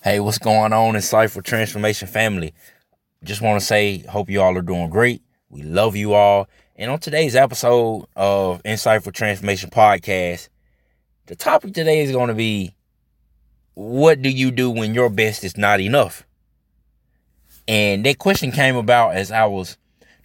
Hey, what's going on Insightful Transformation family? Just want to say, hope you all are doing great. We love you all. And on today's episode of Insightful Transformation Podcast, the topic today is going to be what do you do when your best is not enough? And that question came about as I was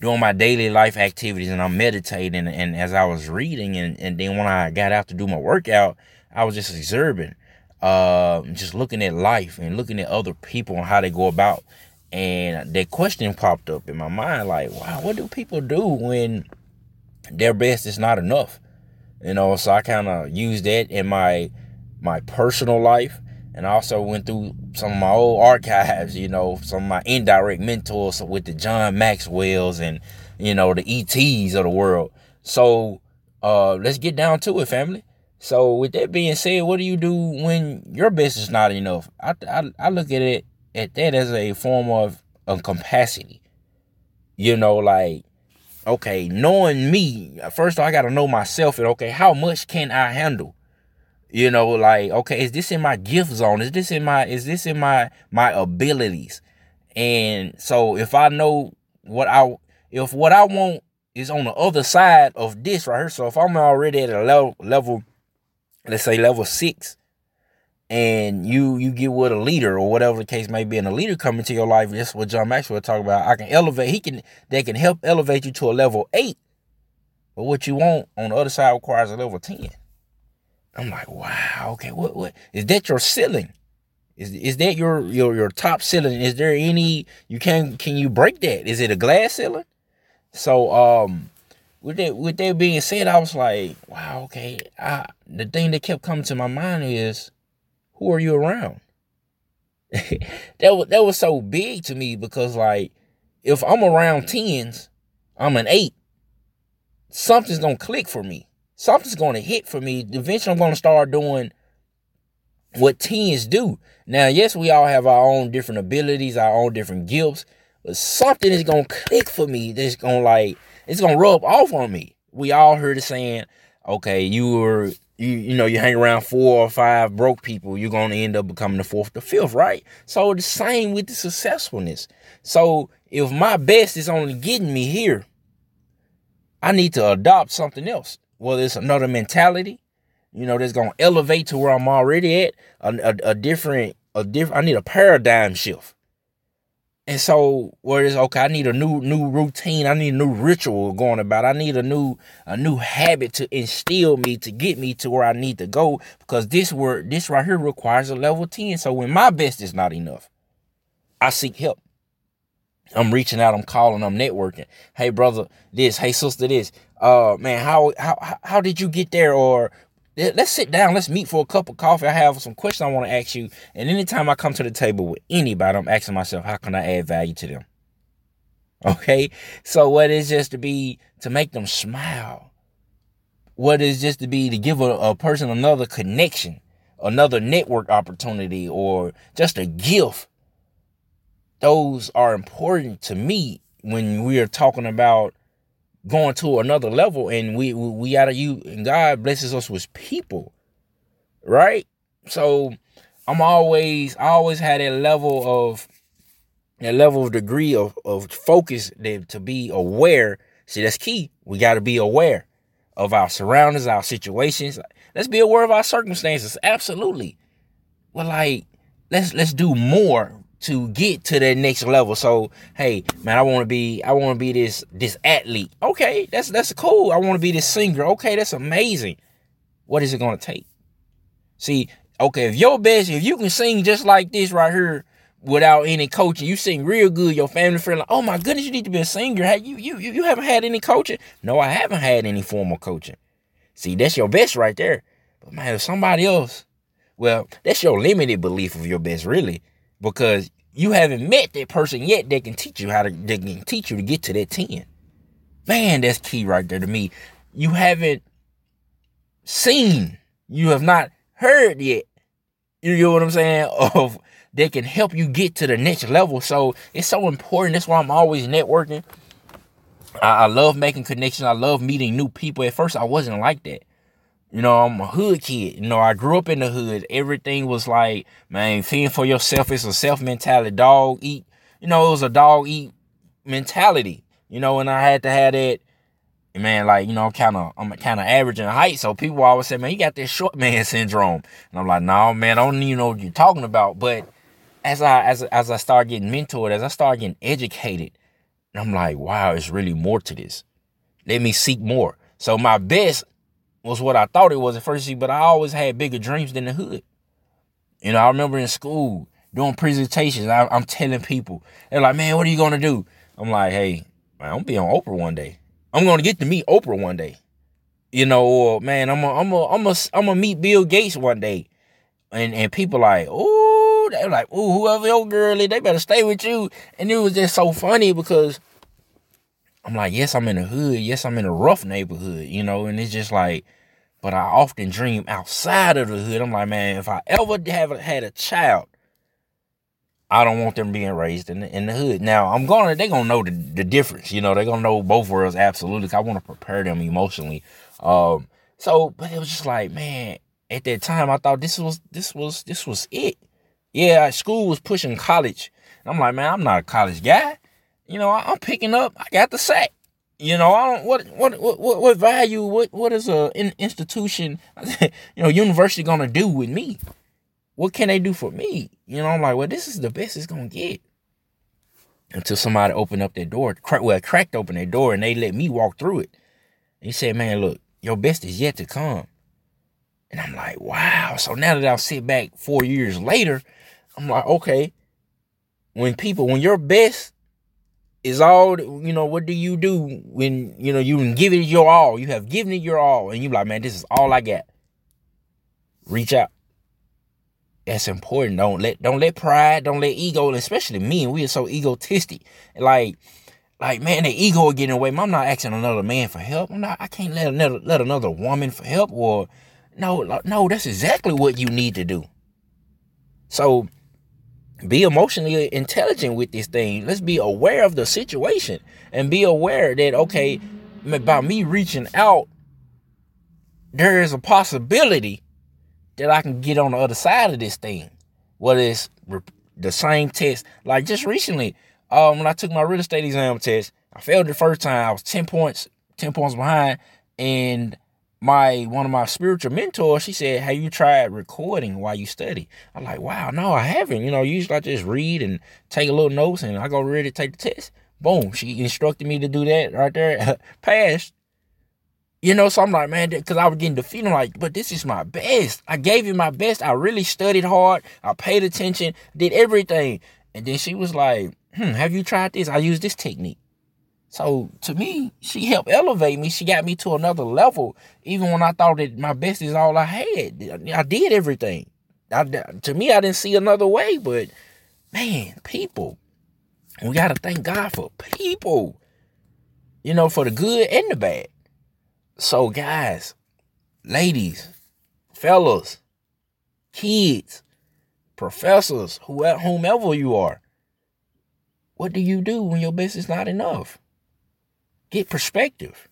doing my daily life activities and I'm meditating and as I was reading and, and then when I got out to do my workout, I was just observing uh, just looking at life and looking at other people and how they go about. And that question popped up in my mind, like, wow, what do people do when their best is not enough? You know, so I kind of used that in my my personal life, and I also went through some of my old archives. You know, some of my indirect mentors with the John Maxwell's and you know the ETs of the world. So uh, let's get down to it, family. So with that being said, what do you do when your business is not enough? I, I, I look at it at that as a form of, of capacity. You know, like, okay, knowing me, first I gotta know myself and okay, how much can I handle? You know, like, okay, is this in my gift zone? Is this in my is this in my my abilities? And so if I know what I if what I want is on the other side of this right here, so if I'm already at a level level let's say level six, and you you get with a leader or whatever the case may be, and a leader come into your life, that's what John Maxwell talk about. I can elevate, he can they can help elevate you to a level eight. But what you want on the other side requires a level 10. I'm like, wow, okay, what what is that your ceiling? Is is that your your your top ceiling? Is there any you can can you break that? Is it a glass ceiling? So um with that with that being said, I was like, wow, okay. I, the thing that kept coming to my mind is, who are you around? that was that was so big to me because like, if I'm around tens, I'm an eight. Something's gonna click for me. Something's gonna hit for me. Eventually, I'm gonna start doing what tens do. Now, yes, we all have our own different abilities, our own different gifts, but something is gonna click for me. That's gonna like it's gonna rub off on me. We all heard it saying, okay, you were you you know you hang around four or five broke people, you're gonna end up becoming the fourth, the fifth, right? So the same with the successfulness. So if my best is only getting me here, I need to adopt something else. Whether it's another mentality, you know, that's gonna elevate to where I'm already at, a, a, a different, a different. I need a paradigm shift. And so where it's okay, I need a new new routine, I need a new ritual going about. I need a new a new habit to instill me to get me to where I need to go because this word this right here requires a level 10. So when my best is not enough, I seek help. I'm reaching out, I'm calling, I'm networking. Hey brother, this, hey sister, this. Uh man, how how how did you get there? Or let's sit down, let's meet for a cup of coffee. I have some questions I want to ask you. And anytime I come to the table with anybody, I'm asking myself, how can I add value to them? Okay. So what is just to be to make them smile? What is just to be to give a, a person another connection, another network opportunity, or just a gift? Those are important to me when we are talking about going to another level and we we gotta you and God blesses us with people. Right? So I'm always I always had a level of a level of degree of, of focus that to be aware. See, that's key. We gotta be aware of our surroundings, our situations. Let's be aware of our circumstances. Absolutely. well like, let's let's do more to get to that next level. So, hey, man, I want to be I want to be this this athlete. Okay, that's that's cool. I want to be this singer. Okay, that's amazing. What is it going to take? See, okay, if your best, if you can sing just like this right here without any coaching, you sing real good, your family friend like, "Oh my goodness, you need to be a singer." Hey, you you you haven't had any coaching? No, I haven't had any formal coaching. See, that's your best right there. But man, if somebody else, well, that's your limited belief of your best, really because you haven't met that person yet that can teach you how to that can teach you to get to that 10. Man, that's key right there to me. You haven't seen, you have not heard yet. You know what I'm saying? Of that can help you get to the next level. So it's so important. That's why I'm always networking. I love making connections. I love meeting new people. At first, I wasn't like that. You know, I'm a hood kid. You know, I grew up in the hood. Everything was like, man, feeding for yourself. It's a self mentality. Dog eat. You know, it was a dog eat mentality. You know, and I had to have that. Man, like you know, I'm kind of I'm kind of average in height, so people always say, "Man, you got this short man syndrome," and I'm like, "No, man, I don't even know what you're talking about." But as I as as I start getting mentored, as I start getting educated, I'm like, "Wow, it's really more to this." Let me seek more. So my best was what I thought it was at first, but I always had bigger dreams than the hood. You know, I remember in school doing presentations. I, am telling people, they're like, "Man, what are you gonna do?" I'm like, "Hey, man, I'm gonna be on Oprah one day. I'm gonna get to meet Oprah one day." You know, or man, I'm a, I'm I'm I'm gonna meet Bill Gates one day, and and people like, "Oh, they're like, oh, whoever your girl is, they better stay with you." And it was just so funny because I'm like, yes, I'm in the hood. Yes, I'm in a rough neighborhood, you know, and it's just like, but I often dream outside of the hood. I'm like, man, if I ever have had a child, I don't want them being raised in the, in the hood. Now, I'm gonna, they're gonna know the, the difference, you know, they're gonna know both worlds absolutely. I want to prepare them emotionally. Um, so, but it was just like, man, at that time, I thought this was, this was, this was it. Yeah, school was pushing college. And I'm like, man, I'm not a college guy. You know, I, am picking up. I got the sack. You know, I don't what what what what value what what is a an institution, you know, university gonna do with me? What can they do for me? You know, I'm like, well, this is the best it's gonna get. Until somebody opened up their door, crack, well, cracked open their door, and they let me walk through it. He said, "Man, look, your best is yet to come." And I'm like, wow. So now that I'll sit back four years later, I'm like, okay. When people, when your best is all you know what do you do when you know you give it your all? You have given it your all and you like man this is all i got. Reach out. That's important. Don't let don't let pride don't let ego especially me we are so egotistic. Like like man the ego will get in the way. I'm not asking another man for help. I'm not i can't let another let another woman for help or no no that's exactly what you need to do. So be emotionally intelligent with this thing. Let's be aware of the situation and be aware that, okay, by me reaching out, there is a possibility that I can get on the other side of this thing. Whether it's the same test. Like just recently, um, when I took my real estate exam test, I failed the first time. I was 10 points, 10 points behind. And my one of my spiritual mentors, she said, Have you tried recording while you study? I'm like, wow, no, I haven't. You know, usually I just read and take a little notes and I go ready to take the test. Boom. She instructed me to do that right there. Passed. You know, so I'm like, man, because I was getting defeated. I'm like, but this is my best. I gave you my best. I really studied hard. I paid attention, did everything. And then she was like, hmm, have you tried this? I use this technique. So to me, she helped elevate me. She got me to another level. Even when I thought that my best is all I had, I did everything. I, to me, I didn't see another way. But man, people, we got to thank God for people. You know, for the good and the bad. So guys, ladies, fellas, kids, professors, whomever you are, what do you do when your best is not enough? Get perspective.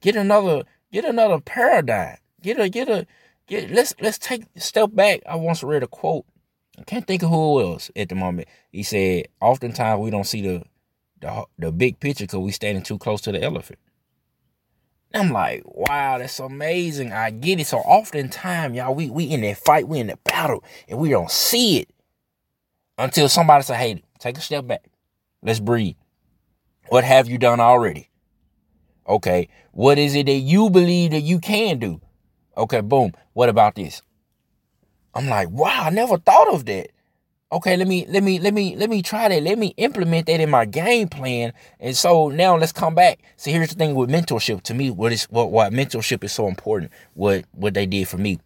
Get another get another paradigm. Get a get a get let's let's take a step back. I once read a quote. I can't think of who it was at the moment. He said, "Oftentimes we don't see the the, the big picture because we're standing too close to the elephant." I'm like, wow, that's amazing. I get it. So oftentimes, y'all, we we in that fight, we in the battle, and we don't see it until somebody say, "Hey, take a step back. Let's breathe." What have you done already? Okay, what is it that you believe that you can do? Okay, boom. What about this? I'm like, wow, I never thought of that. Okay, let me let me let me let me try that. Let me implement that in my game plan. And so now let's come back. See, here's the thing with mentorship. To me, what is what why mentorship is so important. What what they did for me,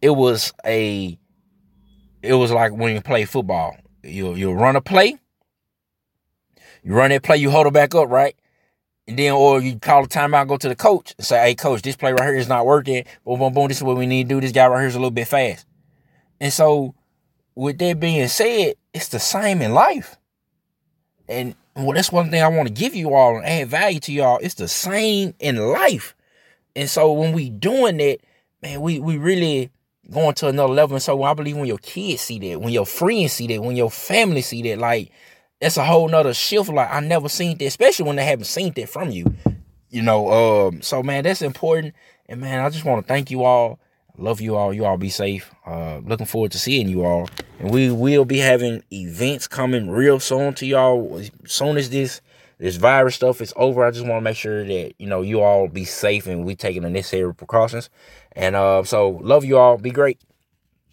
it was a, it was like when you play football. You you run a play. You run that play. You hold it back up, right? And then, or you call a timeout, go to the coach and say, hey, coach, this play right here is not working. Boom, boom, boom. This is what we need to do. This guy right here is a little bit fast. And so, with that being said, it's the same in life. And well, that's one thing I want to give you all and add value to y'all. It's the same in life. And so, when we doing that, man, we we really going to another level. And so I believe when your kids see that, when your friends see that, when your family see that, like that's a whole nother shift. Like I never seen that, especially when they haven't seen that from you. You know, um, so man, that's important. And man, I just want to thank you all. love you all. You all be safe. Uh, looking forward to seeing you all. And we will be having events coming real soon to y'all. As soon as this this virus stuff is over, I just want to make sure that you know you all be safe and we taking the necessary precautions. And uh, so love you all. Be great.